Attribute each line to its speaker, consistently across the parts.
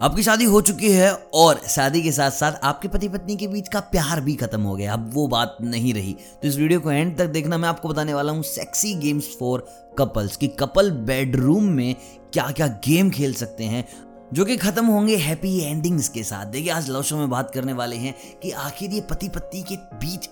Speaker 1: आपकी शादी हो चुकी है और शादी के साथ साथ आपके पति पत्नी के बीच का प्यार भी खत्म हो गया। अब वो बात नहीं रही। तो इस वीडियो को एंड तक देखना मैं आपको बताने वाला हूँ सेक्सी गेम्स फॉर कपल्स की कपल बेडरूम में क्या क्या गेम खेल सकते हैं, जो कि खत्म होंगे हैप्पी एंडिंग्स के साथ। देखिए, आज लव शो में बात करने वाले हैं कि आखिर ये पति पत्नी के बीच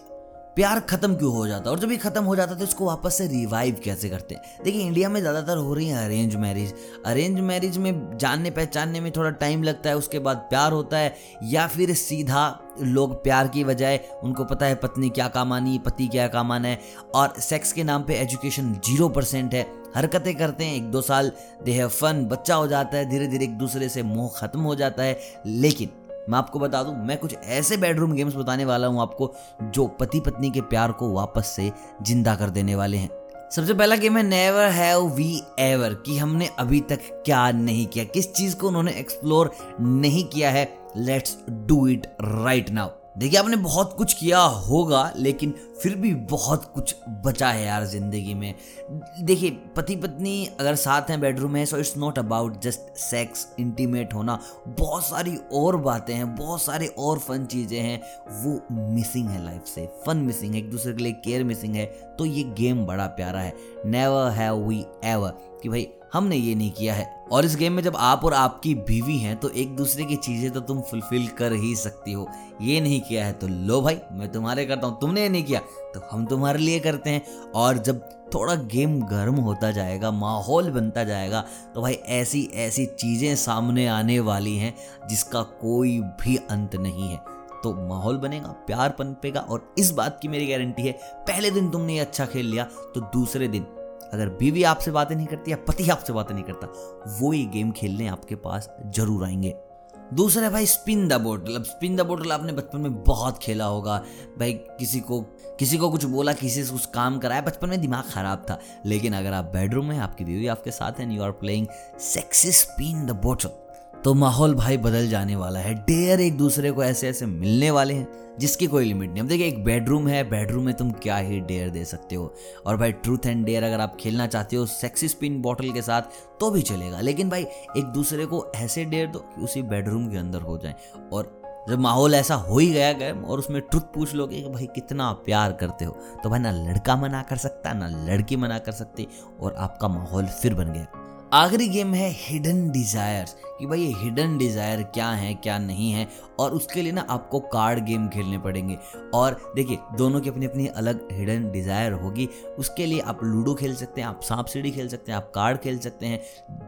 Speaker 1: प्यार खत्म क्यों हो जाता है? और जब ये खत्म हो जाता है तो इसको वापस से रिवाइव कैसे करते हैं? देखिए इंडिया में ज़्यादातर हो रही है अरेंज मैरिज अरेंज मैरिज में जानने पहचानने में थोड़ा टाइम लगता है, उसके बाद प्यार होता है, या फिर सीधा लोग प्यार की बजाय उनको पता है पत्नी क्या काम आनी, पति क्या काम आना है, और सेक्स के नाम पे एजुकेशन ज़ीरो परसेंट है। हरकतें करते हैं, एक दो साल देह फन बच्चा हो जाता है धीरे धीरे एक दूसरे से मोह खत्म हो जाता है। लेकिन मैं आपको बता दूँ, मैं कुछ ऐसे बेडरूम गेम्स बताने वाला हूँ आपको, जो पति पत्नी के प्यार को वापस से ज़िंदा कर देने वाले हैं। सबसे पहला गेम है नेवर हैव वी एवर कि हमने अभी तक क्या नहीं किया, किस चीज़ को उन्होंने एक्सप्लोर नहीं किया है? Let's do it right now देखिए, आपने बहुत कुछ किया होगा, लेकिन फिर भी बहुत कुछ बचा है यार ज़िंदगी में। देखिए पति पत्नी अगर साथ हैं बेडरूम में so it's not about just sex intimate होना। बहुत सारी और बातें हैं, बहुत सारे और फन चीज़ें हैं। वो मिसिंग है लाइफ से। फन मिसिंग है, एक दूसरे के लिए केयर मिसिंग है। तो ये गेम बड़ा प्यारा है। नेवर हैव वी एवर कि भाई हमने ये नहीं किया है। और इस गेम में जब आप और आपकी बीवी हैं तो एक दूसरे की चीज़ें तो तुम फुलफिल कर ही सकती हो। ये नहीं किया है तो लो भाई, मैं तुम्हारे करता हूँ। तुमने ये नहीं किया तो हम तुम्हारे लिए करते हैं। और जब थोड़ा गेम गर्म होता जाएगा, माहौल बनता जाएगा तो भाई ऐसी ऐसी चीज़ें सामने आने वाली हैं, जिसका कोई भी अंत नहीं है। तो माहौल बनेगा प्यार पनपेगा और इस बात की मेरी गारंटी है, पहले दिन तुमने अच्छा खेल लिया तो दूसरे दिन अगर बीवी आपसे बातें नहीं करती या पति आपसे बातें नहीं करता, वो ये गेम खेलने आपके पास ज़रूर आएँगे। दूसरा है भाई स्पिन द बोटल अब स्पिन द बोटल आपने बचपन में बहुत खेला होगा। भाई किसी को किसी को कुछ बोला, किसी से कुछ काम कराया, बचपन में दिमाग खराब था। लेकिन अगर आप बेडरूम में आपकी बीवी आपके साथ हैं you are playing sexy spin the bottle तो माहौल भाई बदल जाने वाला है। डेयर एक दूसरे को ऐसे ऐसे मिलने वाले हैं, जिसकी कोई लिमिट नहीं। अब देखिए, एक बेडरूम है बेडरूम में तुम क्या ही डेयर दे सकते हो। और भाई ट्रूथ एंड डेयर अगर आप खेलना चाहते हो सेक्सी स्पिन बॉटल के साथ तो भी चलेगा। लेकिन भाई, एक दूसरे को ऐसे डेयर दो कि उसी बेडरूम के अंदर हो जाए। और जब माहौल ऐसा हो ही गया गया और उसमें ट्रुथ पूछ लोगे कि भाई, कितना प्यार करते हो तो भाई, ना लड़का मना कर सकता, ना लड़की मना कर सकती, और आपका माहौल फिर बन गया। आखिरी गेम है हिडन डिज़ायर्स कि भाई ये हिडन डिज़ायर क्या है, क्या नहीं है, और उसके लिए ना आपको कार्ड गेम खेलने पड़ेंगे। और देखिए, दोनों की अपनी अपनी अलग हिडन डिज़ायर होगी। उसके लिए आप लूडो खेल सकते हैं, आप सांप सीढ़ी खेल सकते हैं, आप कार्ड खेल सकते हैं।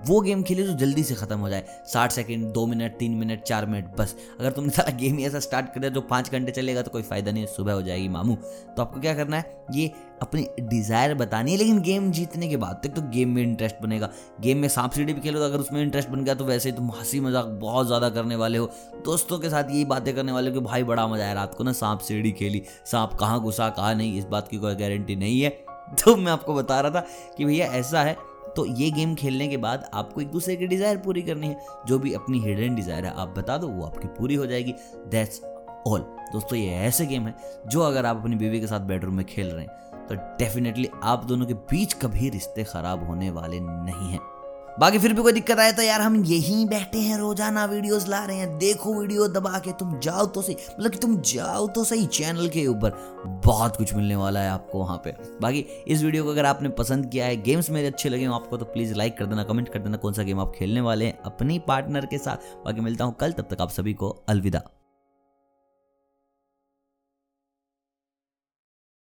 Speaker 1: वो गेम खेलिए जो जल्दी से ख़त्म हो जाए। साठ सेकेंड दो मिनट तीन मिनट चार मिनट बस। अगर तुमने सारा गेम ही ऐसा स्टार्ट कर दिया जो पाँच घंटे चलेगा तो कोई फ़ायदा नहीं, सुबह हो जाएगी मामू। तो आपको क्या करना है? ये अपनी डिज़ायर बतानी है, लेकिन गेम जीतने के बाद तक तो गेम में इंटरेस्ट बनेगा। गेम में सांप सीढ़ी भी खेलो तो अगर उसमें इंटरेस्ट बन गया तो वैसे ही तुम हँसी मज़ाक बहुत ज़्यादा करने वाले हो। दोस्तों के साथ यही बातें करने वाले हो कि भाई बड़ा मज़ा आया रात को ना, सांप सीढ़ी खेली। सांप कहाँ घुसा, कहाँ नहीं, इस बात की कोई गारंटी नहीं है। तो मैं आपको बता रहा था कि भैया ऐसा है तो ये गेम खेलने के बाद आपको एक दूसरे की डिज़ायर पूरी करनी है। जो भी अपनी हिडन डिज़ायर है, आप बता दो, वो आपकी पूरी हो जाएगी। दैट्स ऑल दोस्तों, ये ऐसे गेम है, जो अगर आप अपनी बीवी के साथ बेडरूम में खेल रहे हैं तो डेफिनेटली आप दोनों के बीच कभी रिश्ते खराब होने वाले नहीं हैं। बाकी फिर भी कोई दिक्कत आए तो यार हम यहीं बैठे हैं, रोज़ाना वीडियोस ला रहे हैं। देखो वीडियो दबा के तुम जाओ तो सही मतलब कि तुम जाओ तो सही चैनल के ऊपर। बहुत कुछ मिलने वाला है आपको वहाँ पे। बाकी इस वीडियो को अगर आपने पसंद किया है गेम्स मेरे अच्छे लगे हो, आपको तो प्लीज़ लाइक कर देना कमेंट कर देना कौन सा गेम आप खेलने वाले हैं अपनी पार्टनर के साथ। बाकी मिलता हूँ कल, तब तक आप सभी को अलविदा।